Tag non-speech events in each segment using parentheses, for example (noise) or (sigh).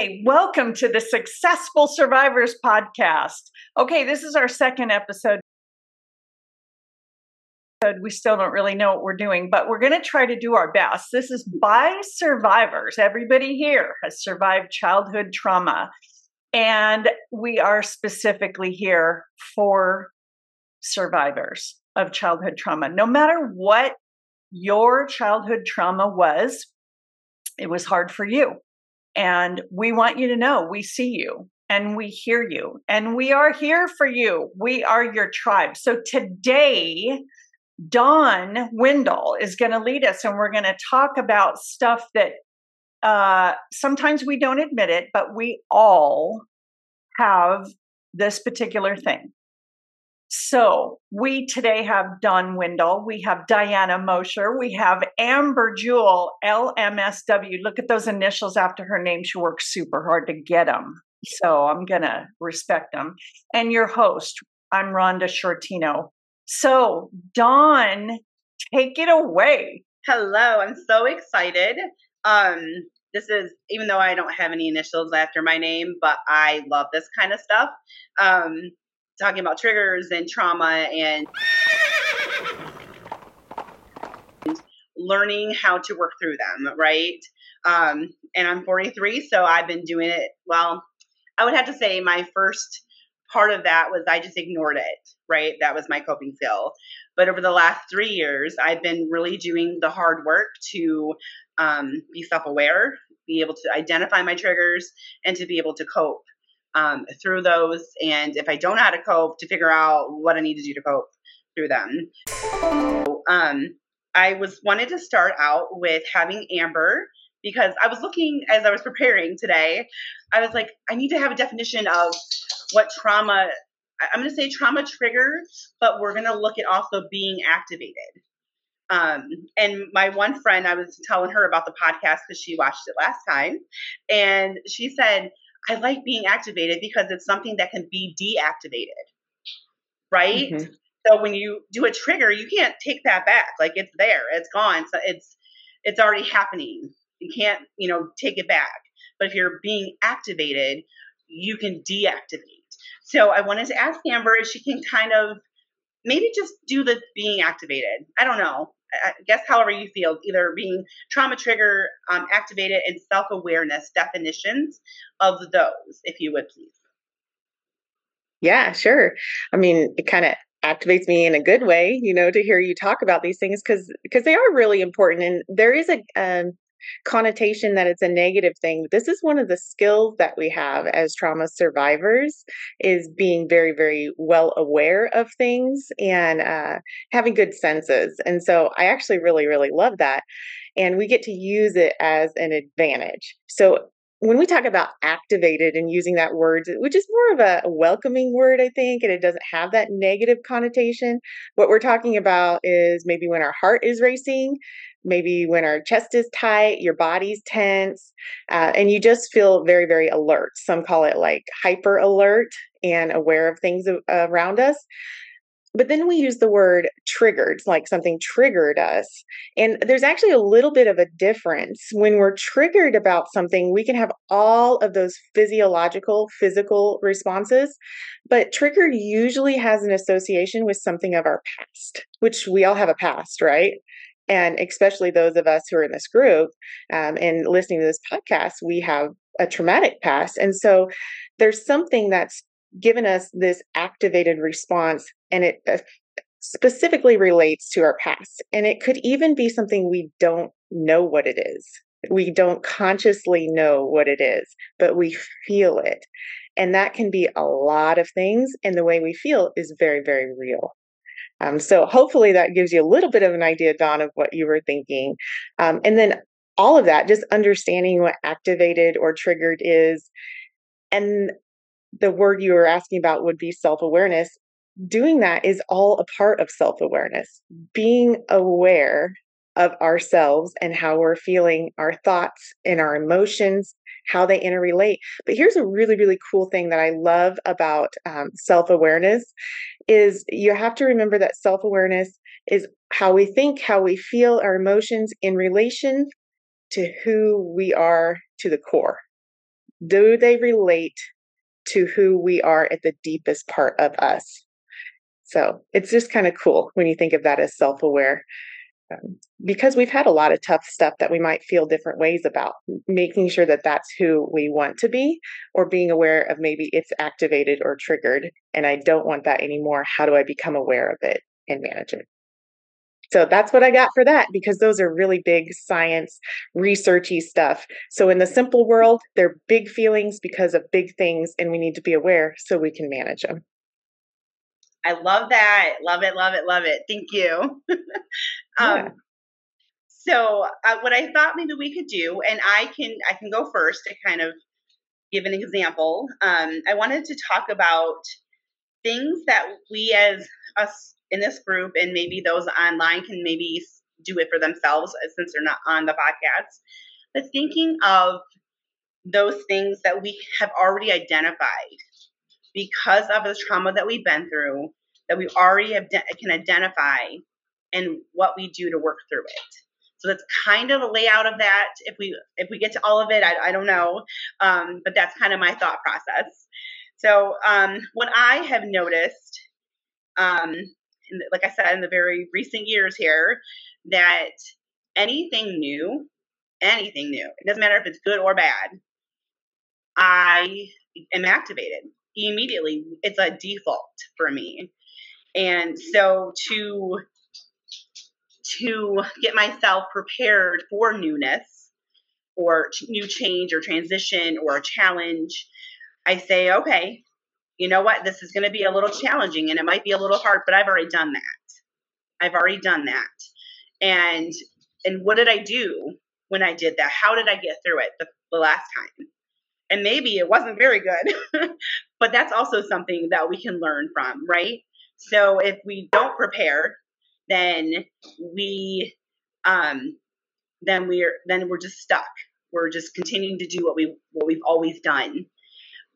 Okay, welcome to the Successful Survivors podcast. Okay, this is our second episode. We still don't really know what we're doing, but we're going to try to do our best. This is by survivors. Everybody here has survived childhood trauma. And we are specifically here for survivors of childhood trauma. No matter what your childhood trauma was, it was hard for you. And we want you to know we see you and we hear you and we are here for you. We are your tribe. So today, Dawn Wendell is going to lead us and we're going to talk about stuff that uh, sometimes we don't admit it, but we all have this particular thing. So we today have Don Wendell, we have Diana Mosher, we have Amber Jewel, LMSW. Look at those initials after her name. She works super hard to get them. So I'm going to respect them. And your host, I'm Rhonda Shortino. So, Don, take it away. Hello, I'm so excited. Um, this is even though I don't have any initials after my name, but I love this kind of stuff. Um, talking about triggers and trauma and learning how to work through them, right? Um, and I'm 43, so I've been doing it. Well, I would have to say my first part of that was I just ignored it, right? That was my coping skill. But over the last three years, I've been really doing the hard work to um, be self aware, be able to identify my triggers, and to be able to cope um, through those. And if I don't know how to cope, to figure out what I need to do to cope through them. So, um, I was wanted to start out with having Amber because I was looking as I was preparing today. I was like, I need to have a definition of what trauma. I'm going to say trauma trigger, but we're going to look at also being activated. Um, and my one friend, I was telling her about the podcast because she watched it last time, and she said, I like being activated because it's something that can be deactivated. Right? Mm-hmm. So when you do a trigger, you can't take that back. Like it's there, it's gone. So it's it's already happening. You can't, you know, take it back. But if you're being activated, you can deactivate. So I wanted to ask Amber if she can kind of maybe just do the being activated. I don't know. I guess however you feel, either being trauma trigger um, activated and self awareness definitions of those, if you would please. Yeah, sure. I mean, it kind of activates me in a good way, you know, to hear you talk about these things because because they are really important, and there is a um, connotation that it's a negative thing. This is one of the skills that we have as trauma survivors is being very, very well aware of things and uh, having good senses. And so I actually really, really love that. And we get to use it as an advantage. So when we talk about activated and using that word, which is more of a welcoming word, I think, and it doesn't have that negative connotation, what we're talking about is maybe when our heart is racing, maybe when our chest is tight, your body's tense, uh, and you just feel very, very alert. Some call it like hyper alert and aware of things around us. But then we use the word triggered, like something triggered us. And there's actually a little bit of a difference. When we're triggered about something, we can have all of those physiological, physical responses. But triggered usually has an association with something of our past, which we all have a past, right? And especially those of us who are in this group um, and listening to this podcast we have a traumatic past. And so there's something that's given us this activated response and it uh, specifically relates to our past. And it could even be something we don't know what it is. We don't consciously know what it is but we feel it. And that can be a lot of things and the way we feel is very very real um, so hopefully that gives you a little bit of an idea, Dawn, of what you were thinking. Um, and then all of that, just understanding what activated or triggered is. And the word you were asking about would be self awareness. Doing that is all a part of self awareness, being aware of ourselves and how we're feeling, our thoughts and our emotions, how they interrelate. But here's a really, really cool thing that I love about um, self awareness is you have to remember that self awareness is how we think, how we feel, our emotions in relation to who we are to the core. do they relate to who we are at the deepest part of us? So it's just kind of cool when you think of that as self aware. Um, because we've had a lot of tough stuff that we might feel different ways about, making sure that that's who we want to be, or being aware of maybe it's activated or triggered, and I don't want that anymore. How do I become aware of it and manage it? So that's what I got for that because those are really big science, researchy stuff. So in the simple world, they're big feelings because of big things, and we need to be aware so we can manage them. I love that. Love it, love it, love it. Thank you. (laughs) um. So uh, what I thought maybe we could do, and I can I can go first to kind of give an example. Um, I wanted to talk about things that we as us in this group and maybe those online can maybe do it for themselves uh, since they're not on the podcast. But thinking of those things that we have already identified because of the trauma that we've been through, that we already have de- can identify and what we do to work through it. So that's kind of a layout of that. If we if we get to all of it, I, I don't know, um, but that's kind of my thought process. So um, what I have noticed, um, the, like I said, in the very recent years here, that anything new, anything new, it doesn't matter if it's good or bad, I am activated immediately. It's a default for me. And so to to get myself prepared for newness or new change or transition or a challenge, I say, okay, you know what? This is going to be a little challenging and it might be a little hard, but I've already done that. I've already done that. And and what did I do when I did that? How did I get through it the, the last time? And maybe it wasn't very good, (laughs) but that's also something that we can learn from, right? So if we don't prepare, then we um then we're then we're just stuck. We're just continuing to do what we what we've always done.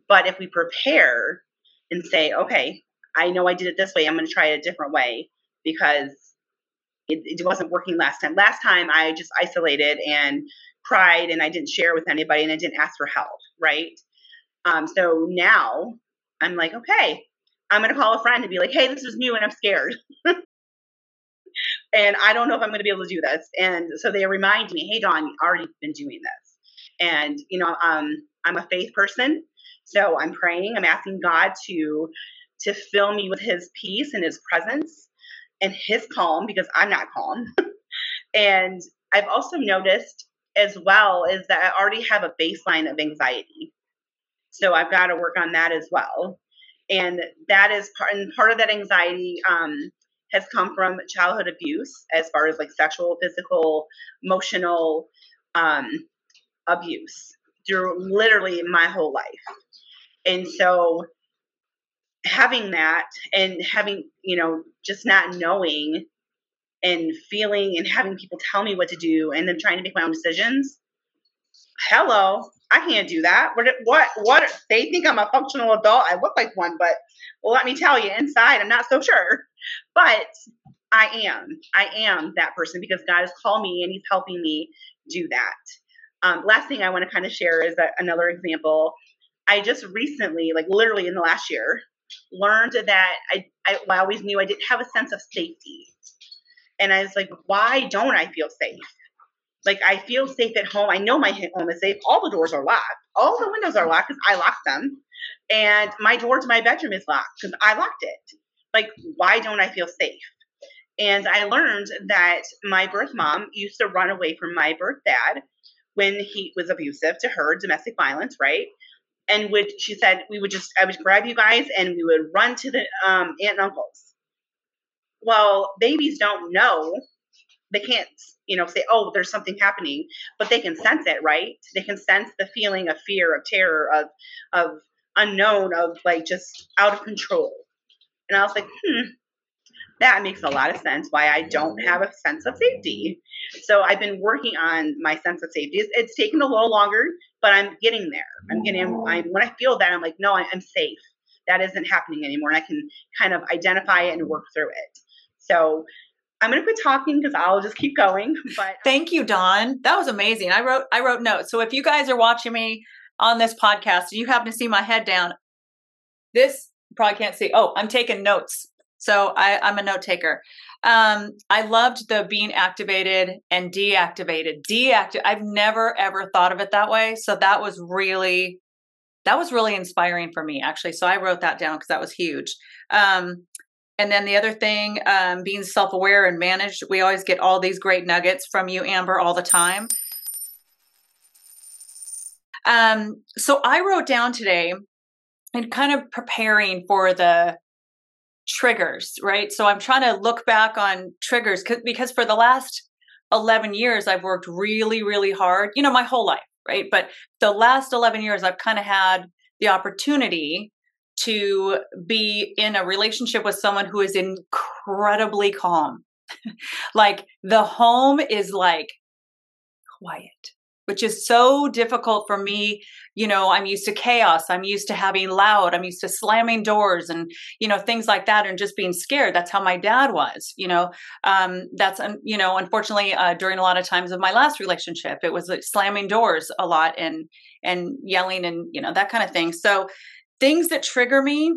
But if we prepare and say, okay, I know I did it this way, I'm going to try it a different way because it, it wasn't working last time. Last time I just isolated and cried and I didn't share with anybody and I didn't ask for help, right? Um, so now I'm like, okay, I'm going to call a friend and be like, hey, this is new and I'm scared. (laughs) and I don't know if I'm going to be able to do this. And so they remind me, hey, Dawn, you've already been doing this. And, you know, um, I'm a faith person. So I'm praying, I'm asking God to to fill me with his peace and his presence and his calm because I'm not calm. (laughs) and I've also noticed as well is that I already have a baseline of anxiety. So I've got to work on that as well. And that is part and part of that anxiety um, has come from childhood abuse as far as like sexual, physical, emotional um, abuse through literally my whole life. And so having that and having, you know, just not knowing and feeling and having people tell me what to do and then trying to make my own decisions. Hello, I can't do that. What? What? What? They think I'm a functional adult. I look like one, but well, let me tell you, inside, I'm not so sure. But I am. I am that person because God has called me and He's helping me do that. Um, last thing I want to kind of share is that another example. I just recently, like literally in the last year, learned that I, I, I always knew I didn't have a sense of safety. And I was like, why don't I feel safe? Like I feel safe at home. I know my home is safe. All the doors are locked. All the windows are locked because I locked them. And my door to my bedroom is locked because I locked it. Like, why don't I feel safe? And I learned that my birth mom used to run away from my birth dad when he was abusive to her, domestic violence, right? And would she said we would just I would grab you guys and we would run to the um, aunt and uncles. Well, babies don't know they can't you know say oh there's something happening but they can sense it right? They can sense the feeling of fear of terror of of unknown of like just out of control. And i was like hmm that makes a lot of sense why i don't have a sense of safety. So i've been working on my sense of safety. It's, it's taken a little longer but i'm getting there. I'm getting I'm, when i feel that i'm like no i'm safe. That isn't happening anymore and i can kind of identify it and work through it. So I'm going to quit talking because I'll just keep going. (laughs) But thank you, Don. That was amazing. I wrote I wrote notes. So if you guys are watching me on this podcast, you happen to see my head down. This probably can't see. Oh, I'm taking notes. So I, I'm a note taker. Um, I loved the being activated and deactivated. Deactive. I've never ever thought of it that way. So that was really, that was really inspiring for me actually. So I wrote that down because that was huge. Um, and then the other thing, um, being self aware and managed. We always get all these great nuggets from you, Amber, all the time. Um, so I wrote down today and kind of preparing for the triggers, right? So I'm trying to look back on triggers because for the last 11 years, I've worked really, really hard, you know, my whole life, right? But the last 11 years, I've kind of had the opportunity to be in a relationship with someone who is incredibly calm. (laughs) like the home is like quiet which is so difficult for me. You know i'm used to chaos. I'm used to having loud. I'm used to slamming doors and you know things like that and just being scared. That's how my dad was you know? Um, that's you know unfortunately uh, during a lot of times of my last relationship it was like slamming doors a lot and and yelling and you know that kind of thing. So things that trigger me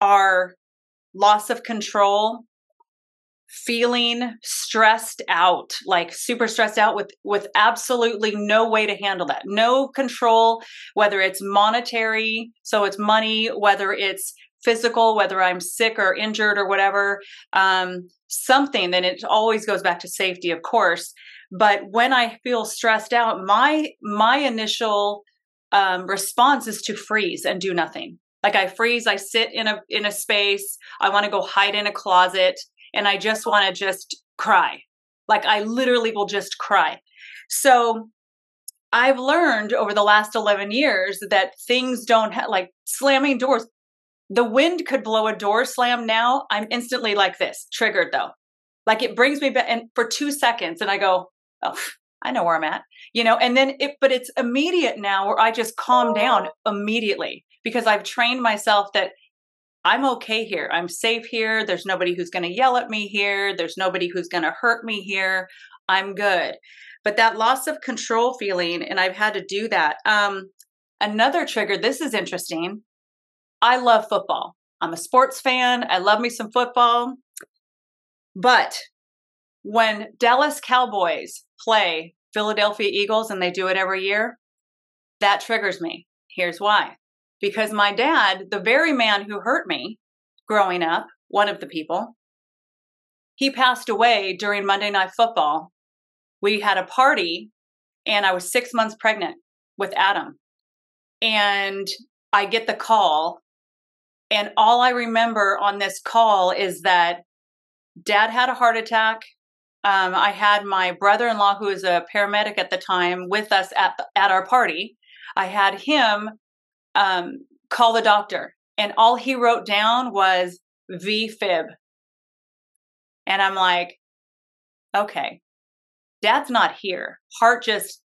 are loss of control feeling stressed out like super stressed out with with absolutely no way to handle that. No control whether it's monetary so it's money whether it's physical whether i'm sick or injured or whatever um, something then it always goes back to safety of course. But when i feel stressed out my my initial um, response is to freeze and do nothing like i freeze i sit in a in a space i want to go hide in a closet and I just want to just cry. Like I literally will just cry. So I've learned over the last 11 years that things don't have like slamming doors. The wind could blow a door slam now. I'm instantly like this, triggered though. Like it brings me back and for two seconds and I go, oh, I know where I'm at, you know, and then it, but it's immediate now where I just calm down immediately because I've trained myself that I'm okay here. I'm safe here. There's nobody who's going to yell at me here. There's nobody who's going to hurt me here. I'm good. But that loss of control feeling, and I've had to do that. Um, another trigger, this is interesting. I love football. I'm a sports fan. I love me some football. But when Dallas Cowboys play Philadelphia Eagles, and they do it every year, that triggers me. Here's why because my dad, the very man who hurt me growing up, one of the people, he passed away during Monday Night Football. We had a party and I was six months pregnant with Adam. And I get the call. And all I remember on this call is that dad had a heart attack. Um, I had my brother in law, who was a paramedic at the time, with us at, the, at our party. I had him um, call the doctor. And all he wrote down was VFib. And I'm like, okay, dad's not here. Heart just,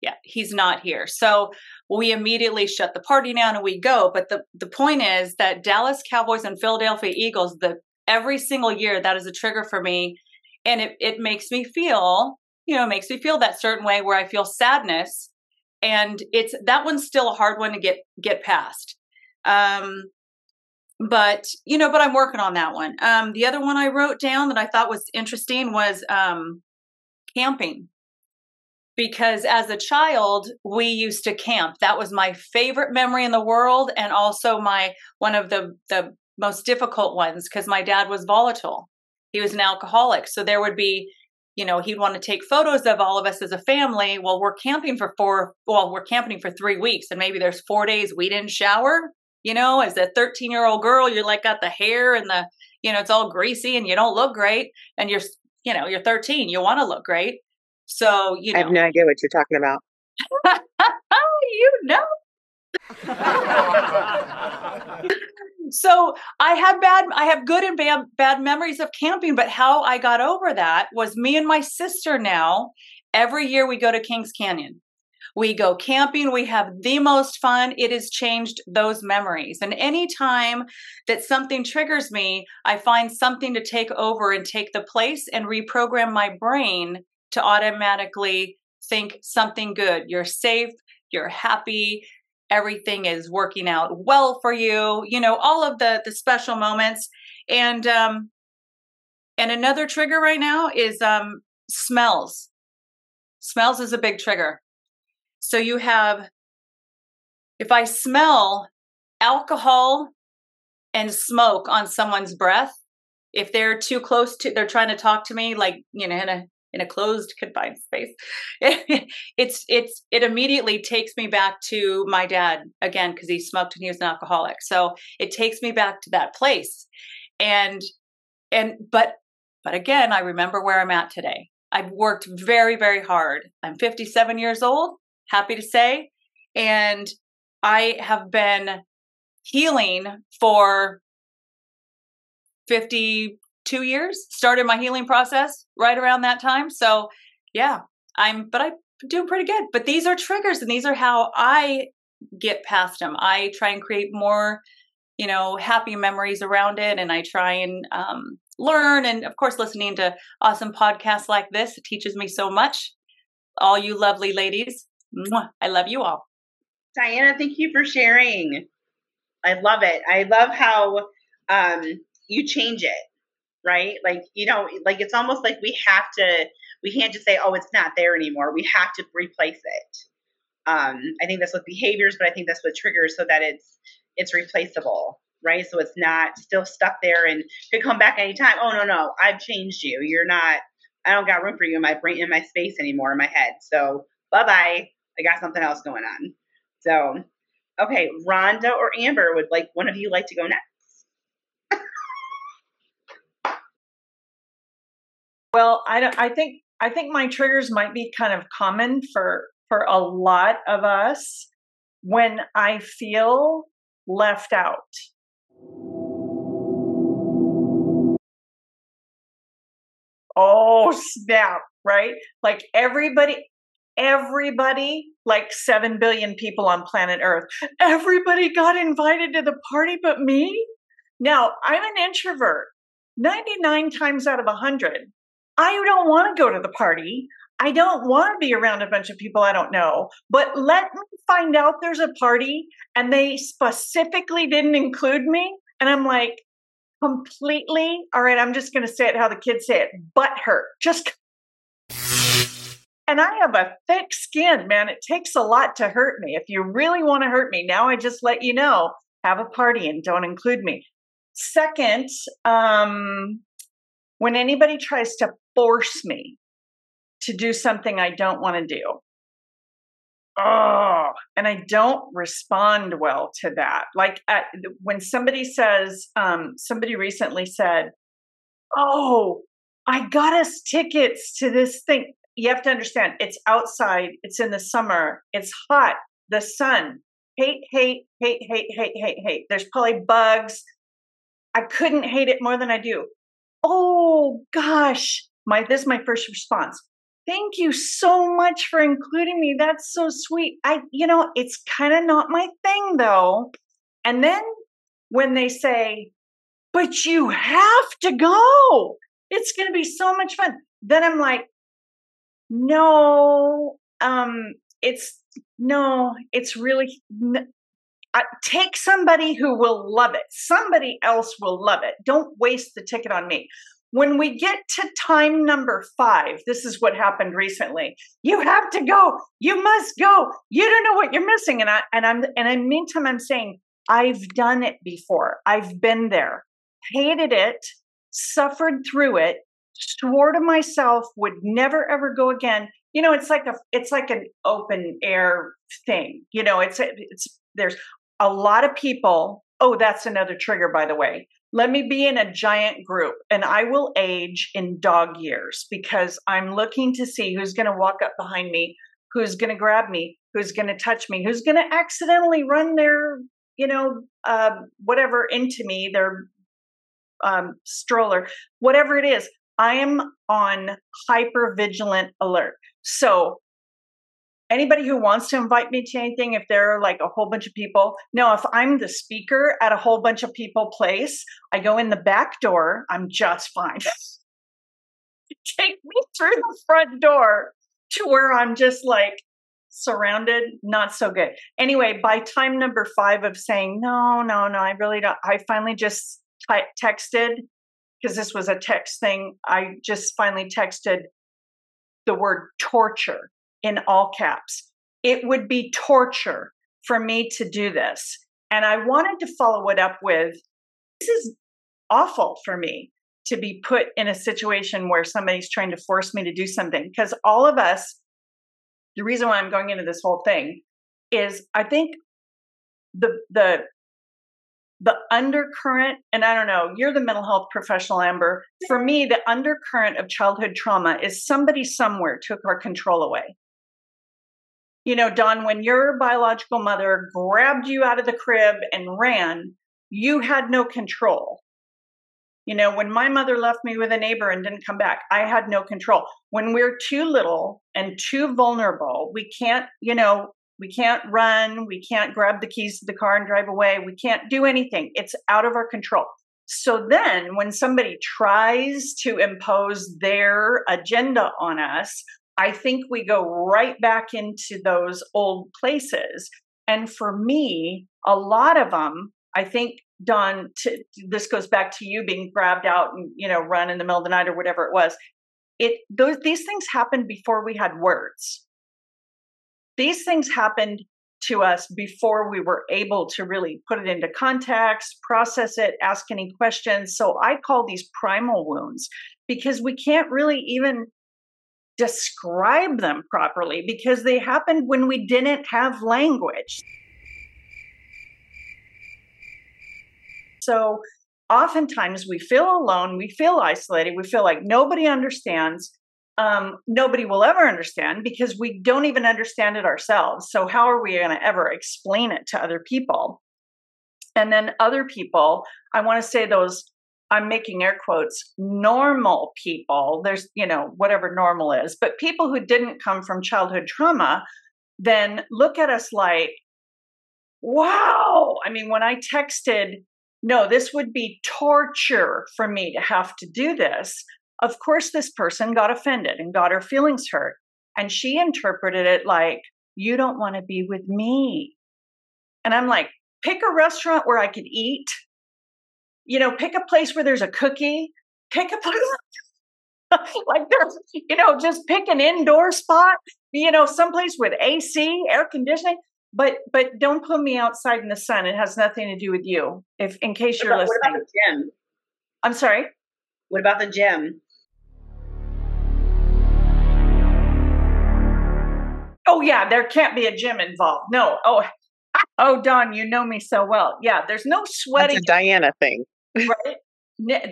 yeah, he's not here. So we immediately shut the party down and we go. But the, the point is that Dallas Cowboys and Philadelphia Eagles, the every single year, that is a trigger for me. And it, it makes me feel, you know, makes me feel that certain way where I feel sadness and it's that one's still a hard one to get get past. Um but you know but i'm working on that one. Um the other one i wrote down that i thought was interesting was um camping. Because as a child we used to camp. That was my favorite memory in the world and also my one of the the most difficult ones because my dad was volatile he was an alcoholic so there would be you know, he'd want to take photos of all of us as a family. Well, we're camping for four, well, we're camping for three weeks, and maybe there's four days we didn't shower. You know, as a 13 year old girl, you're like got the hair and the, you know, it's all greasy and you don't look great. And you're, you know, you're 13, you want to look great. So, you know. I have no idea what you're talking about. (laughs) you know. (laughs) so I have bad, I have good and bad, bad memories of camping, but how I got over that was me and my sister now, every year we go to Kings Canyon. We go camping. We have the most fun. It has changed those memories. And anytime that something triggers me, I find something to take over and take the place and reprogram my brain to automatically think something good. You're safe. you're happy, everything is working out well for you, you know, all of the the special moments. And um and another trigger right now is um smells. Smells is a big trigger. So you have if I smell alcohol and smoke on someone's breath, if they're too close to they're trying to talk to me like, you know, in a in a closed confined space. (laughs) It's it's it immediately takes me back to my dad again because he smoked and he was an alcoholic. So it takes me back to that place. And and but but again i remember where i'm at today. I've worked very very hard. I'm 57 years old happy to say and i have been healing for 50 two years, started my healing process right around that time. So yeah, I'm, but I'm doing pretty good. But these are triggers and these are how I get past them. I try and create more, you know, happy memories around it. And I try and um, learn. And of course, listening to awesome podcasts like this, teaches me so much. All you lovely ladies, mwah, I love you all. Diana, thank you for sharing. I love it. I love how um, you change it right? Like, you know, like it's almost like we have to, we can't just say, oh, it's not there anymore. We have to replace it. Um, I think that's with behaviors, but I think that's with triggers so that it's it's replaceable, right? So it's not still stuck there and could come back anytime. Oh no, no, I've changed you. You're not. I don't got room for you in my brain, in my space anymore, in my head. So bye bye. I got something else going on. So, okay, Rhonda or Amber, would like one of you like to go next? Well, I don't. I think I think my triggers might be kind of common for for a lot of us when I feel left out. Oh snap! Right? Like everybody, everybody, like seven billion people on planet Earth, everybody got invited to the party, but me. Now I'm an introvert. 99 times out of 100, I don't want to go to the party. I don't want to be around a bunch of people I don't know. But let me find out there's a party and they specifically didn't include me. And I'm like, completely, all right, I'm just going to say it how the kids say it, butt hurt. Just. And I have a thick skin, man. It takes a lot to hurt me. If you really want to hurt me, now I just let you know have a party and don't include me. Second, um, when anybody tries to force me to do something I don't want to do. Oh, and I don't respond well to that. Like at, when somebody says, um, somebody recently said, Oh, I got us tickets to this thing. You have to understand, it's outside, it's in the summer, it's hot, the sun. Hate, hate, hate, hate, hate, hate, hate. There's probably bugs. I couldn't hate it more than I do. Oh gosh, my this is my first response. Thank you so much for including me. That's so sweet. I you know it's kind of not my thing though. And then when they say but you have to go. It's going to be so much fun. Then i'm like no um it's no it's really take somebody who will love it. Somebody else will love it. Don't waste the ticket on me when we get to time number five, this is what happened recently. You have to go. You must go. You don't know what you're missing. And I and I'm and in the meantime, I'm saying, I've done it before. I've been there, hated it, suffered through it, swore to myself would never ever go again. You know, it's like a it's like an open air thing. You know, it's it's there's a lot of people. Oh, that's another trigger, by the way let me be in a giant group and I will age in dog years because I'm looking to see who's going to walk up behind me, who's going to grab me, who's going to touch me, who's going to accidentally run their, you know, uh, whatever into me, their um, stroller, whatever it is. I am on hyper vigilant alert. So anybody who wants to invite me to anything, if there are like a whole bunch of people, no, if I'm the speaker at a whole bunch of people place, I go in the back door, I'm just fine. (laughs) Take me through the front door to where I'm just like surrounded, not so good. Anyway, by time number five of saying, no, no, no, I really don't, I finally just t- texted because this was a text thing. I just finally texted the word torture in all caps. It would be torture for me to do this. And I wanted to follow it up with this is awful for me to be put in a situation where somebody's trying to force me to do something. Because all of us, the reason why I'm going into this whole thing is I think the the the undercurrent, and I don't know, you're the mental health professional, Amber. For me, the undercurrent of childhood trauma is somebody somewhere took our control away. You know, Don, when your biological mother grabbed you out of the crib and ran, you had no control. You know, when my mother left me with a neighbor and didn't come back, I had no control. When we're too little and too vulnerable, we can't, you know, we can't run, we can't grab the keys to the car and drive away, we can't do anything. It's out of our control. So then, when somebody tries to impose their agenda on us, I think we go right back into those old places. And for me, a lot of them, I think, Don, to, this goes back to you being grabbed out and, you know, run in the middle of the night or whatever it was. It, those, these things happened before we had words. These things happened to us before we were able to really put it into context, process it, ask any questions. So I call these primal wounds because we can't really even describe them properly because they happened when we didn't have language. So oftentimes we feel alone, we feel isolated, we feel like nobody understands. Um, nobody will ever understand because we don't even understand it ourselves. So, how are we going to ever explain it to other people? And then, other people, I want to say those I'm making air quotes, normal people, there's, you know, whatever normal is, but people who didn't come from childhood trauma, then look at us like, wow. I mean, when I texted, no, this would be torture for me to have to do this. Of course, this person got offended and got her feelings hurt. And she interpreted it like, you don't want to be with me. And I'm like, pick a restaurant where I could eat you know, pick a place where there's a cookie, pick a (laughs) place like there's, you know, just pick an indoor spot, you know, someplace with AC, air conditioning. But but don't put me outside in the sun. It has nothing to do with you. If in case what you're about, listening. What about the gym? I'm sorry. What about the gym? Oh yeah, there can't be a gym involved. No. Oh, oh, Don, you know me so well. Yeah, there's no sweating. That's a Diana thing right?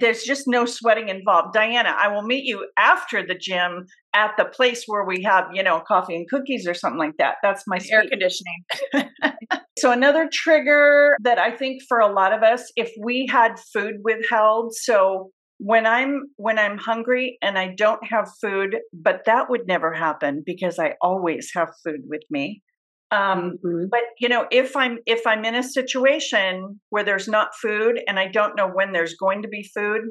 There's just no sweating involved. Diana, I will meet you after the gym at the place where we have, you know, coffee and cookies or something like that. That's my air conditioning. (laughs) so another trigger that I think for a lot of us, if we had food withheld, so when I'm when I'm hungry and I don't have food, but that would never happen because I always have food with me. Um, mm-hmm. But you know, if I'm if I'm in a situation where there's not food and I don't know when there's going to be food,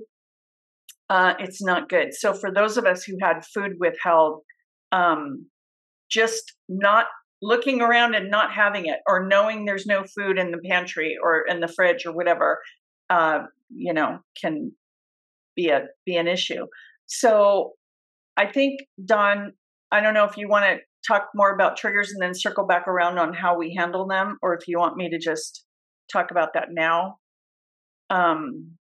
uh, it's not good. So for those of us who had food withheld, um, just not looking around and not having it, or knowing there's no food in the pantry or in the fridge or whatever, uh, you know, can be a be an issue. So I think Don, I don't know if you want to talk more about triggers and then circle back around on how we handle them, or if you want me to just talk about that now. Um,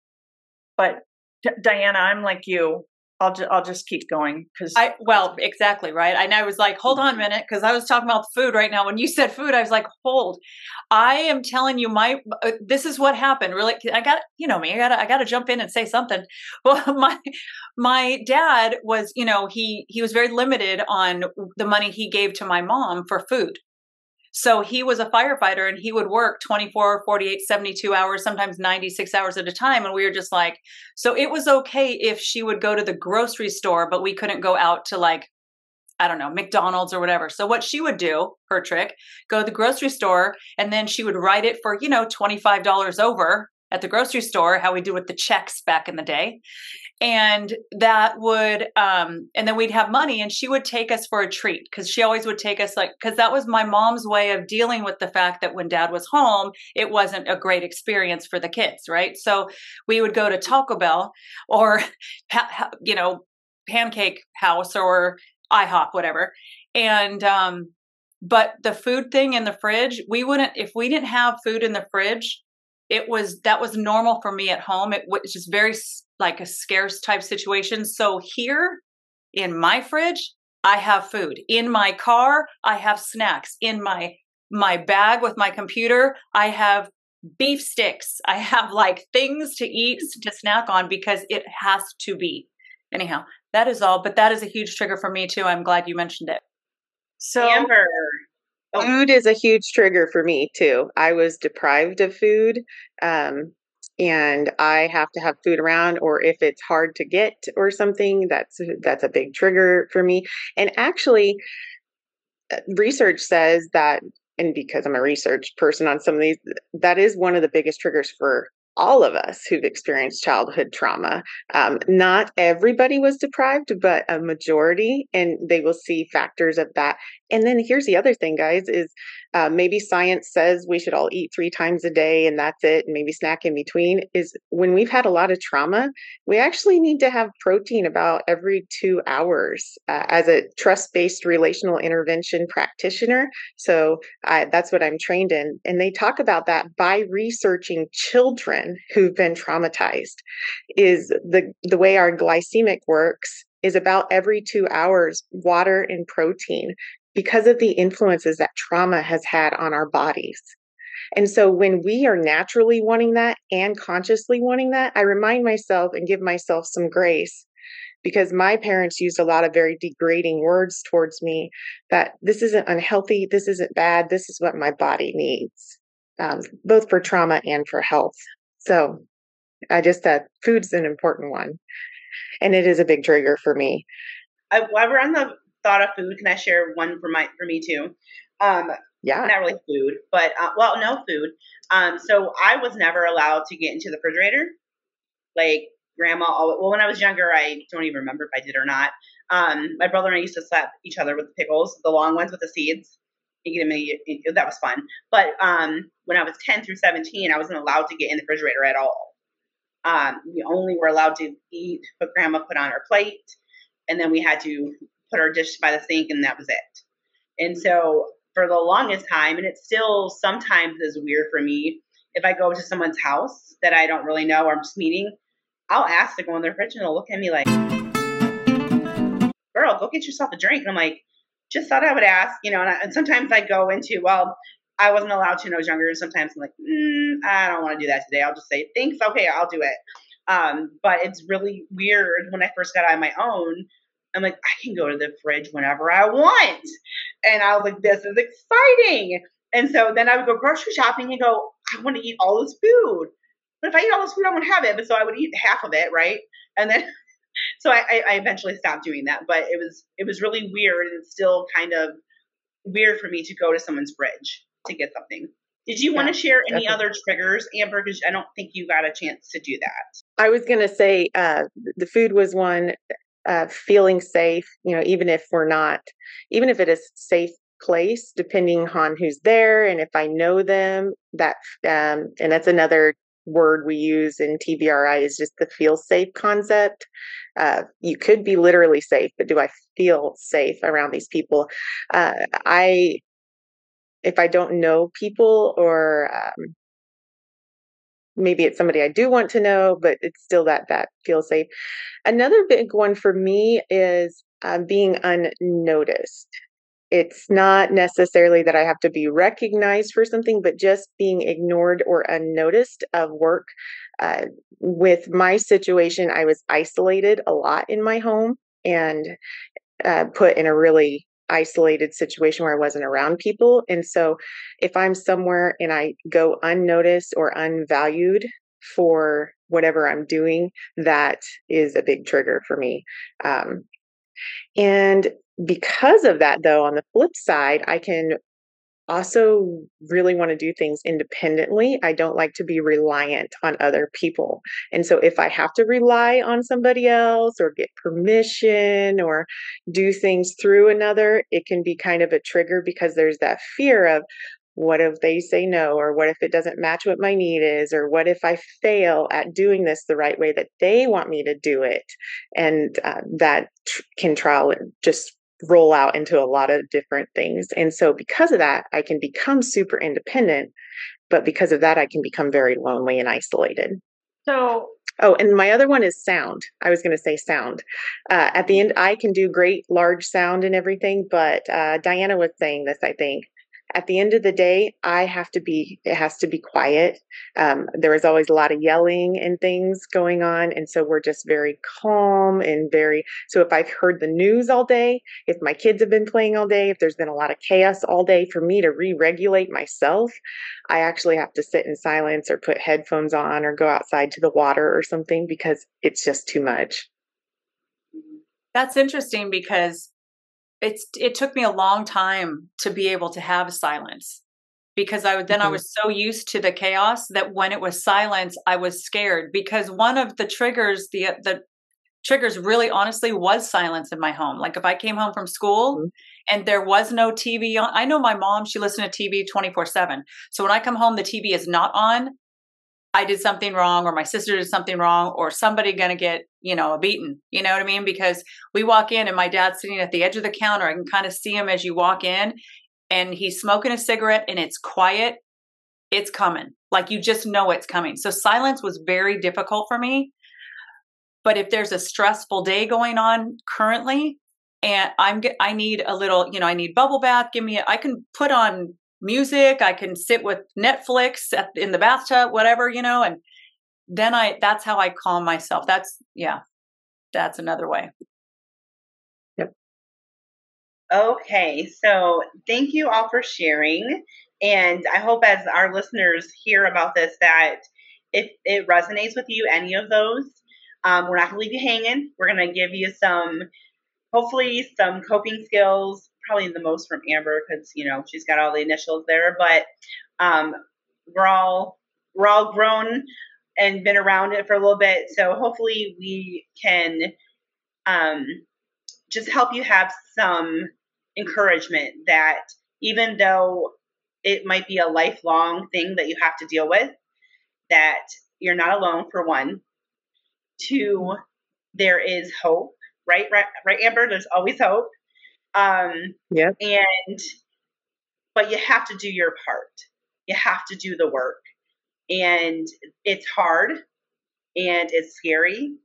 but D- Diana, I'm like you. I'll just I'll just keep going because I well exactly right. And I was like, hold on a minute, because I was talking about food right now. When you said food, I was like, hold. I am telling you, my uh, this is what happened. Really, I got you know me. I gotta I got to jump in and say something. (laughs) Well, my my dad was you know he he was very limited on the money he gave to my mom for food. So he was a firefighter and he would work 24, 48, 72 hours, sometimes 96 hours at a time. And we were just like, so it was okay if she would go to the grocery store, but we couldn't go out to like, I don't know, McDonald's or whatever. So what she would do, her trick, go to the grocery store and then she would write it for, you know, $25 over at the grocery store, how we do with the checks back in the day. And that would, um, and then we'd have money, and she would take us for a treat because she always would take us, like, because that was my mom's way of dealing with the fact that when dad was home, it wasn't a great experience for the kids, right? So we would go to Taco Bell or, (laughs) you know, Pancake House or IHOP, whatever. And um, but the food thing in the fridge, we wouldn't if we didn't have food in the fridge. It was that was normal for me at home. It was just very like a scarce type situation. So here in my fridge, I have food. In my car, I have snacks. In my my bag with my computer, I have beef sticks. (laughs) I have like things to eat to snack on because it has to be. Anyhow, that is all. But that is a huge trigger for me too. I'm glad you mentioned it. So Amber. Oh. Food is a huge trigger for me too. I was deprived of food. Um, and I have to have food around, or if it's hard to get or something, that's that's a big trigger for me. And actually, uh, research says that, and because I'm a research person on some of these, that is one of the biggest triggers for all of us who've experienced childhood trauma. Um, not everybody was deprived, but a majority, and they will see factors of that. And then here's the other thing, guys, is uh, maybe science says we should all eat three times a day and that's it, and maybe snack in between. Is when we've had a lot of trauma, we actually need to have protein about every two hours uh, as a trust based relational intervention practitioner. So I, that's what I'm trained in. And they talk about that by researching children who've been traumatized, is the, the way our glycemic works is about every two hours water and protein because of the influences that trauma has had on our bodies. And so when we are naturally wanting that and consciously wanting that, I remind myself and give myself some grace because my parents used a lot of very degrading words towards me that this isn't unhealthy, this isn't bad, this is what my body needs, um, both for trauma and for health. So I just thought food's an important one. And it is a big trigger for me. I, while we're on the thought of food, can I share one for my for me too? Um, yeah, not really food, but uh, well, no food. Um, so I was never allowed to get into the refrigerator. Like grandma, well, when I was younger, I don't even remember if I did or not. Um, my brother and I used to slap each other with the pickles, the long ones with the seeds. That was fun. But um, when I was 10 through 17, I wasn't allowed to get in the refrigerator at all. Um, we only were allowed to eat what grandma put on our plate, and then we had to put our dish by the sink, and that was it. And so for the longest time, and it still sometimes is weird for me if I go to someone's house that I don't really know or I'm just meeting, I'll ask to go in their fridge and they'll look at me like, girl, go get yourself a drink. And I'm like, just thought I would ask, you know, and, I, and sometimes I go into, well, I wasn't allowed to when I was younger. Sometimes I'm like, mm, I don't want to do that today. I'll just say, thanks. Okay, I'll do it. Um, but it's really weird when I first got on my own I'm like, I can go to the fridge whenever I want. And I was like, this is exciting. And so then I would go grocery shopping and go, I want to eat all this food. But if I eat all this food, I won't have it. But so I would eat half of it, right? And then so I, I eventually stopped doing that. But it was it was really weird and it's still kind of weird for me to go to someone's bridge to get something. Did you yeah, want to share any definitely. other triggers, Amber? Because I don't think you got a chance to do that. I was going to say uh, the food was one uh, feeling safe, you know, even if we're not, even if it is safe place, depending on who's there and if I know them, that, um, and that's another word we use in TBRI is just the feel safe concept. Uh, you could be literally safe, but do I feel safe around these people? Uh, I, if I don't know people or um, maybe it's somebody I do want to know, but it's still that that feels safe. Another big one for me is uh, being unnoticed. It's not necessarily that I have to be recognized for something, but just being ignored or unnoticed of work. Uh, with my situation, I was isolated a lot in my home and uh, put in a really isolated situation where I wasn't around people. And so if I'm somewhere and I go unnoticed or unvalued for whatever I'm doing, that is a big trigger for me. Um, and because of that, though, on the flip side, I can also really want to do things independently. I don't like to be reliant on other people. And so if I have to rely on somebody else or get permission or do things through another, it can be kind of a trigger because there's that fear of, what if they say no or what if it doesn't match what my need is or what if i fail at doing this the right way that they want me to do it and uh, that tr- can trial just roll out into a lot of different things. And so because of that, I can become super independent, but because of that, I can become very lonely and isolated. So, oh, and my other one is sound. I was going to say sound. Uh, at the end, I can do great large sound and everything, but uh, Diana was saying this, I think at the end of the day, I have to be, it has to be quiet. Um, there is always a lot of yelling and things going on. And so we're just very calm and very, so if I've heard the news all day, if my kids have been playing all day, if there's been a lot of chaos all day for me to re regulate myself, I actually have to sit in silence or put headphones on or go outside to the water or something because it's just too much. That's interesting because it's it took me a long time to be able to have silence because I then mm-hmm. I was so used to the chaos that when it was silence I was scared because one of the triggers the the triggers really honestly was silence in my home like if I came home from school mm-hmm. and there was no TV on I know my mom she listened to TV 24/7 so when I come home the TV is not on I did something wrong or my sister did something wrong or somebody going to get, you know, a beaten. You know what I mean? Because we walk in and my dad's sitting at the edge of the counter. I can kind of see him as you walk in and he's smoking a cigarette and it's quiet. It's coming. Like you just know it's coming. So silence was very difficult for me. But if there's a stressful day going on currently and I'm I need a little, you know, I need bubble bath, give me a, I can put on music. I can sit with Netflix at, in the bathtub, whatever, you know, and then I, that's how I calm myself. That's, yeah, that's another way. Yep. Okay. So thank you all for sharing. And I hope as our listeners hear about this, that if it resonates with you, any of those, um, we're not going to leave you hanging. We're going to give you some, hopefully, some coping skills, probably the most from Amber because you know she's got all the initials there. But um, we're all we're all grown and been around it for a little bit, so hopefully we can um, just help you have some encouragement that even though it might be a lifelong thing that you have to deal with, that you're not alone for one. Two, there is hope, right? Right, right, Amber. There's always hope. Um, yeah. And, but you have to do your part. You have to do the work. And it's hard and it's scary,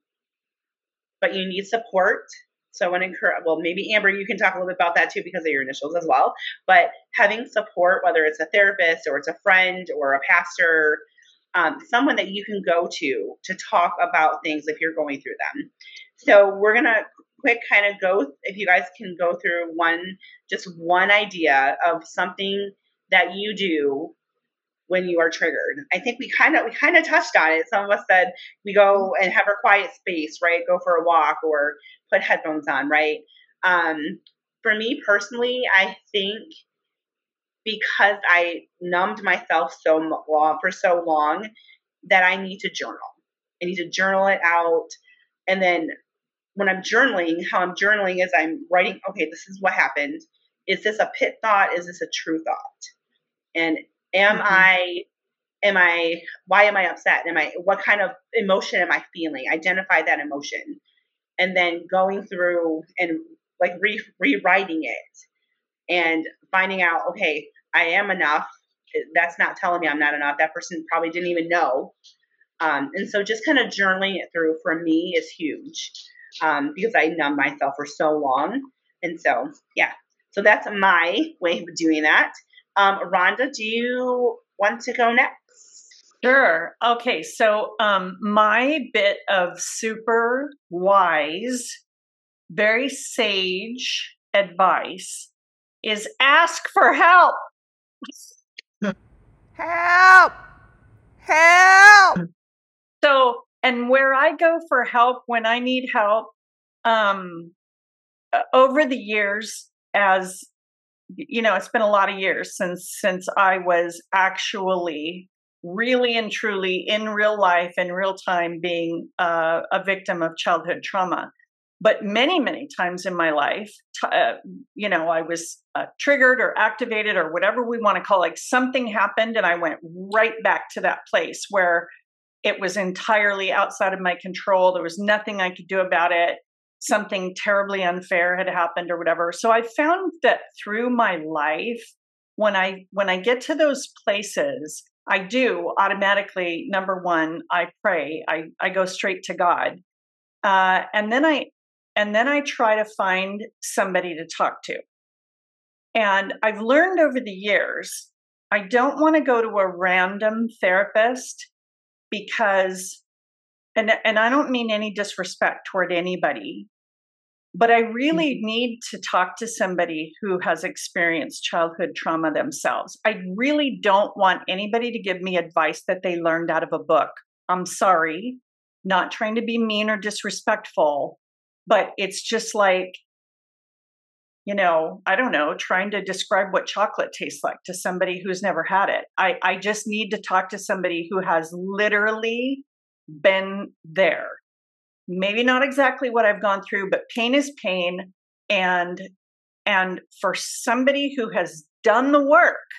but you need support. So I want to encourage, well, maybe Amber, you can talk a little bit about that too because of your initials as well. But having support, whether it's a therapist or it's a friend or a pastor, um, someone that you can go to to talk about things if you're going through them. So we're going to quick kind of go if you guys can go through one just one idea of something that you do when you are triggered. I think we kind of we kind of touched on it. Some of us said we go and have a quiet space, right? Go for a walk or put headphones on, right? Um, for me personally, I think because I numbed myself so long for so long that I need to journal. I need to journal it out and then when I'm journaling, how I'm journaling is I'm writing, okay, this is what happened. Is this a pit thought? Is this a true thought? And am mm-hmm. I am I why am I upset? Am I what kind of emotion am I feeling? Identify that emotion. And then going through and like re- rewriting it and finding out, okay, I am enough. That's not telling me I'm not enough. That person probably didn't even know. Um, and so just kind of journaling it through for me is huge um, because I numb myself for so long. And so, yeah, so that's my way of doing that. Um, Rhonda, do you want to go next? Sure. Okay. So, um, my bit of super wise, very sage advice is ask for help. (laughs) Help! Help! So, and where I go for help when I need help, um, over the years, as you know, it's been a lot of years since since I was actually really and truly in real life in real time being uh, a victim of childhood trauma. But many many times in my life uh, you know i was uh, triggered or activated or whatever we want to call it like something happened and i went right back to that place where it was entirely outside of my control. There was nothing i could do about it. Something terribly unfair had happened or whatever. So i found that through my life when i when i get to those places i do automatically number one i pray. I i go straight to god. Uh, and then i and then I try to find somebody to talk to. And I've learned over the years, I don't want to go to a random therapist because, and, and I don't mean any disrespect toward anybody, but I really mm-hmm. need to talk to somebody who has experienced childhood trauma themselves. I really don't want anybody to give me advice that they learned out of a book. I'm sorry, not trying to be mean or disrespectful, but it's just like you know i don't know trying to describe what chocolate tastes like to somebody who's never had it. I i just need to talk to somebody who has literally been there. Maybe not exactly what i've gone through but pain is pain and and for somebody who has done the work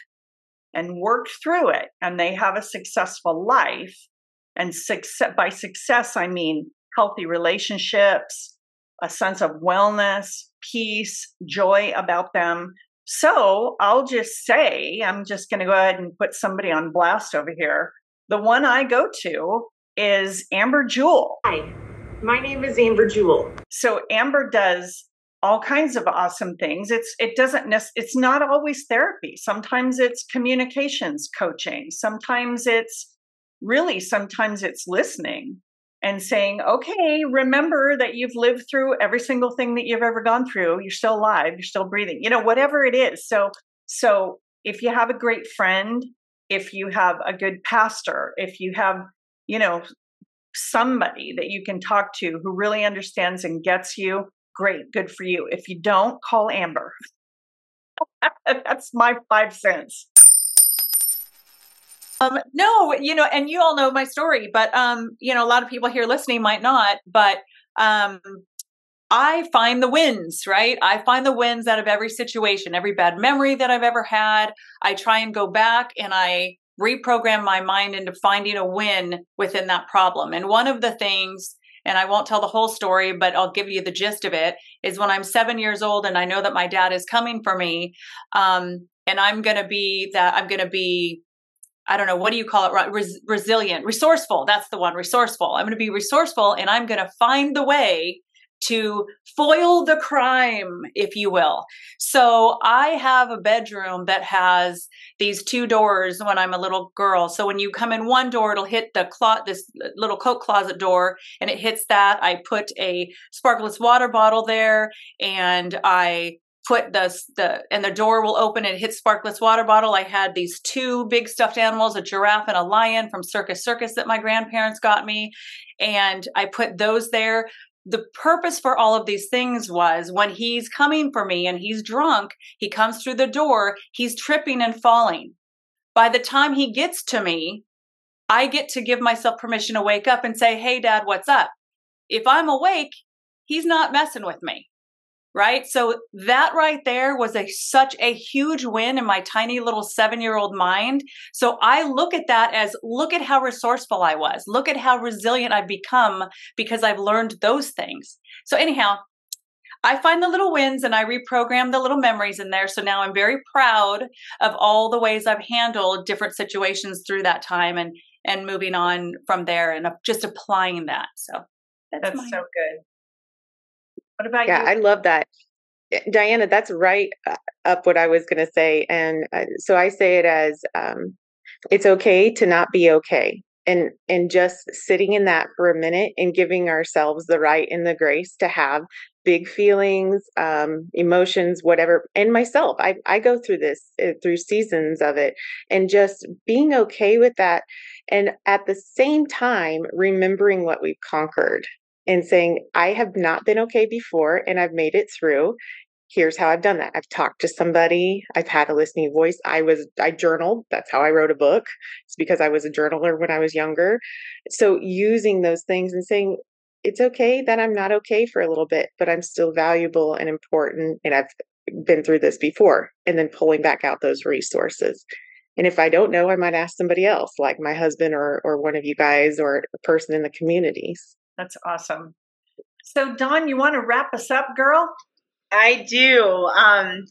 and worked through it and they have a successful life and success by success i mean healthy relationships a sense of wellness, peace, joy about them. So I'll just say, I'm just going to go ahead and put somebody on blast over here. The one I go to is Amber Jewel. Hi, my name is Amber Jewel. So Amber does all kinds of awesome things. It's it doesn't it's not always therapy. Sometimes it's communications coaching. Sometimes it's really sometimes it's listening and saying, okay, remember that you've lived through every single thing that you've ever gone through. You're still alive, you're still breathing, you know, whatever it is. So, so if you have a great friend, if you have a good pastor, if you have, you know, somebody that you can talk to who really understands and gets you, great, good for you. If you don't, call Amber. (laughs) That's my five cents. Um, no, you know, and you all know my story, but um, you know, a lot of people here listening might not, but um I find the wins, right? I find the wins out of every situation, every bad memory that I've ever had. I try and go back and I reprogram my mind into finding a win within that problem. And one of the things, and I won't tell the whole story, but I'll give you the gist of it, is when I'm seven years old and I know that my dad is coming for me, um, and I'm going to be that, I'm going to be I don't know, what do you call it? Res- resilient, resourceful. That's the one, resourceful. I'm going to be resourceful and I'm going to find the way to foil the crime, if you will. So I have a bedroom that has these two doors when I'm a little girl. So when you come in one door, it'll hit the closet, this little coat closet door, and it hits that. I put a Sparkletts water bottle there, and I put the the and the door will open and hit Sparkletts water bottle. I had these two big stuffed animals, a giraffe and a lion from Circus Circus that my grandparents got me, and I put those there. The purpose for all of these things was when he's coming for me and he's drunk, he comes through the door, he's tripping and falling. By the time he gets to me, I get to give myself permission to wake up and say, Hey, dad, what's up? If I'm awake, he's not messing with me right so that right there was a such a huge win in my tiny little 7-year-old mind so i look at that as look at how resourceful i was look at how resilient i've become because i've learned those things so anyhow I find the little wins and I reprogram the little memories in there. So now I'm very proud of all the ways I've handled different situations through that time and and moving on from there and just applying that. So that's, that's so good. What about yeah, you? I love that. Eh, Diana, that's right uh, up what I was going to say. And uh, so I say it as um, it's okay to not be okay. And, and just sitting in that for a minute and giving ourselves the right and the grace to have big feelings, um, emotions, whatever. And myself, I, I go through this uh, through seasons of it and just being okay with that. And at the same time, remembering what we've conquered and saying, I have not been okay before and I've made it through. here's how I've done that. I've talked to somebody, I've had a listening voice. I was, I journaled. That's how I wrote a book. It's because I was a journaler when I was younger. So using those things and saying, it's okay that I'm not okay for a little bit, but I'm still valuable and important. And I've been through this before. And then pulling back out those resources. And if I don't know, I might ask somebody else, like my husband or, or one of you guys or a person in the communities. That's awesome. So, Don, you want to wrap us up, girl? I do. Um,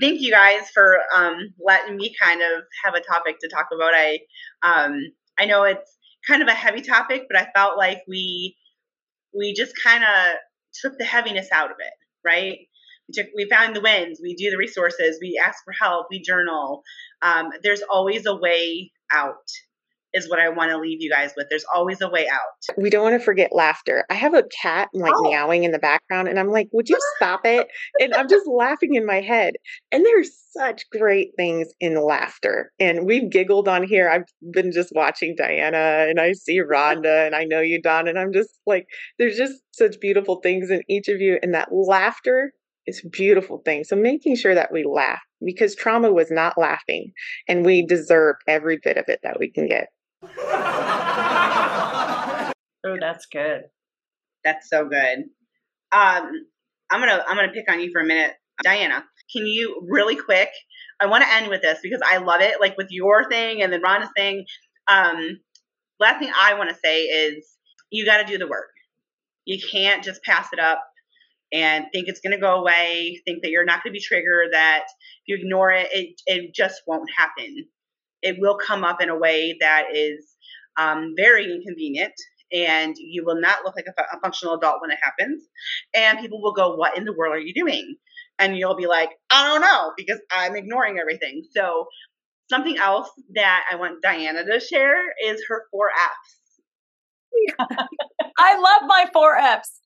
thank you guys for um, letting me kind of have a topic to talk about. I um, I know it's kind of a heavy topic, but I felt like we we just kind of took the heaviness out of it, right? We took we found the wins. We do the resources. We ask for help. We journal. Um, there's always a way out is what I want to leave you guys with. There's always a way out. We don't want to forget laughter. I have a cat like oh. meowing in the background, and I'm like, would you stop it? and I'm just laughing in my head. And there's such great things in laughter. And we've giggled on here. I've been just watching Diana, and I see Rhonda, and I know you, Don, and I'm just like, there's just such beautiful things in each of you. And that laughter is a beautiful thing. So making sure that we laugh because trauma was not laughing, and we deserve every bit of it that we can get oh, that's good. That's so good. Um, I'm gonna I'm gonna pick on you for a minute, Diana. Can you really quick? I want to end with this because I love it. Like with your thing and then Rhonda's thing. Um, last thing I want to say is you got to do the work. You can't just pass it up and think it's going to go away. Think that you're not going to be triggered. That if you ignore it, it it just won't happen it will come up in a way that is um, very inconvenient and you will not look like a, a, functional adult when it happens. And people will go, What in the world are you doing? And you'll be like, I don't know, because I'm ignoring everything. So, something else that I want Diana to share is her four F's. (laughs) I love my four F's.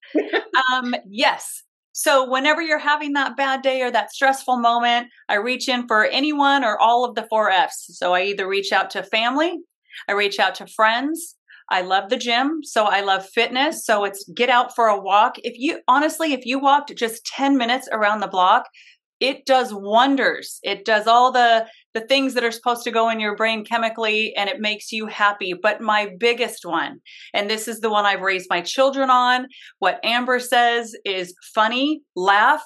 Um, yes, so, whenever you're having that bad day or that stressful moment, I reach in for anyone or all of the four F's. So, I either reach out to family, I reach out to friends. I love the gym, so I love fitness. So it's get out for a walk. If you honestly, if you walked just 10 minutes around the block, it does wonders. It does all the the things that are supposed to go in your brain chemically and it makes you happy. But my biggest one, and this is the one I've raised my children on, what Amber says is funny, laugh.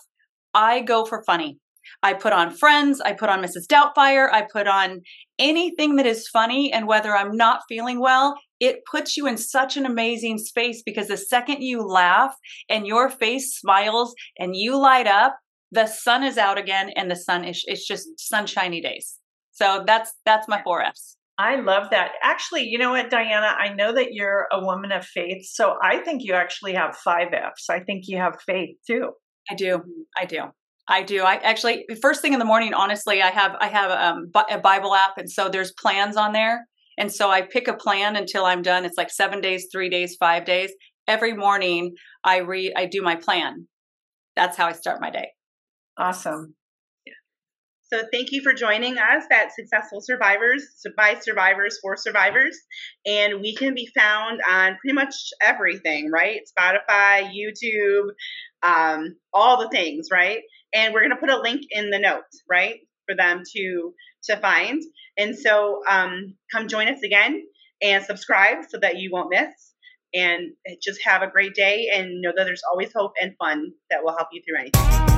I go for funny. I put on Friends, I put on Mrs. Doubtfire, I put on anything that is funny. And whether I'm not feeling well, it puts you in such an amazing space because the second you laugh and your face smiles and you light up, the sun is out again and the sun is it's just sunshiny days. So that's that's my four F's. I love that. Actually, you know what, Diana? I know that you're a woman of faith, so I think you actually have five F's. I think you have faith too. I do. I do. I do. I actually first thing in the morning. Honestly, I have I have um, a Bible app, and so there's plans on there, and so I pick a plan until I'm done. It's like seven days, three days, five days. Every morning, I read. I do my plan. That's how I start my day. Awesome. So thank you for joining us at Successful Survivors by Survivors for Survivors. And we can be found on pretty much everything, right? Spotify, YouTube, um, all the things, right? And we're gonna put a link in the notes, right? For them to to find. And so um, come join us again and subscribe so that you won't miss. And just have a great day and know that there's always hope and fun that will help you through anything.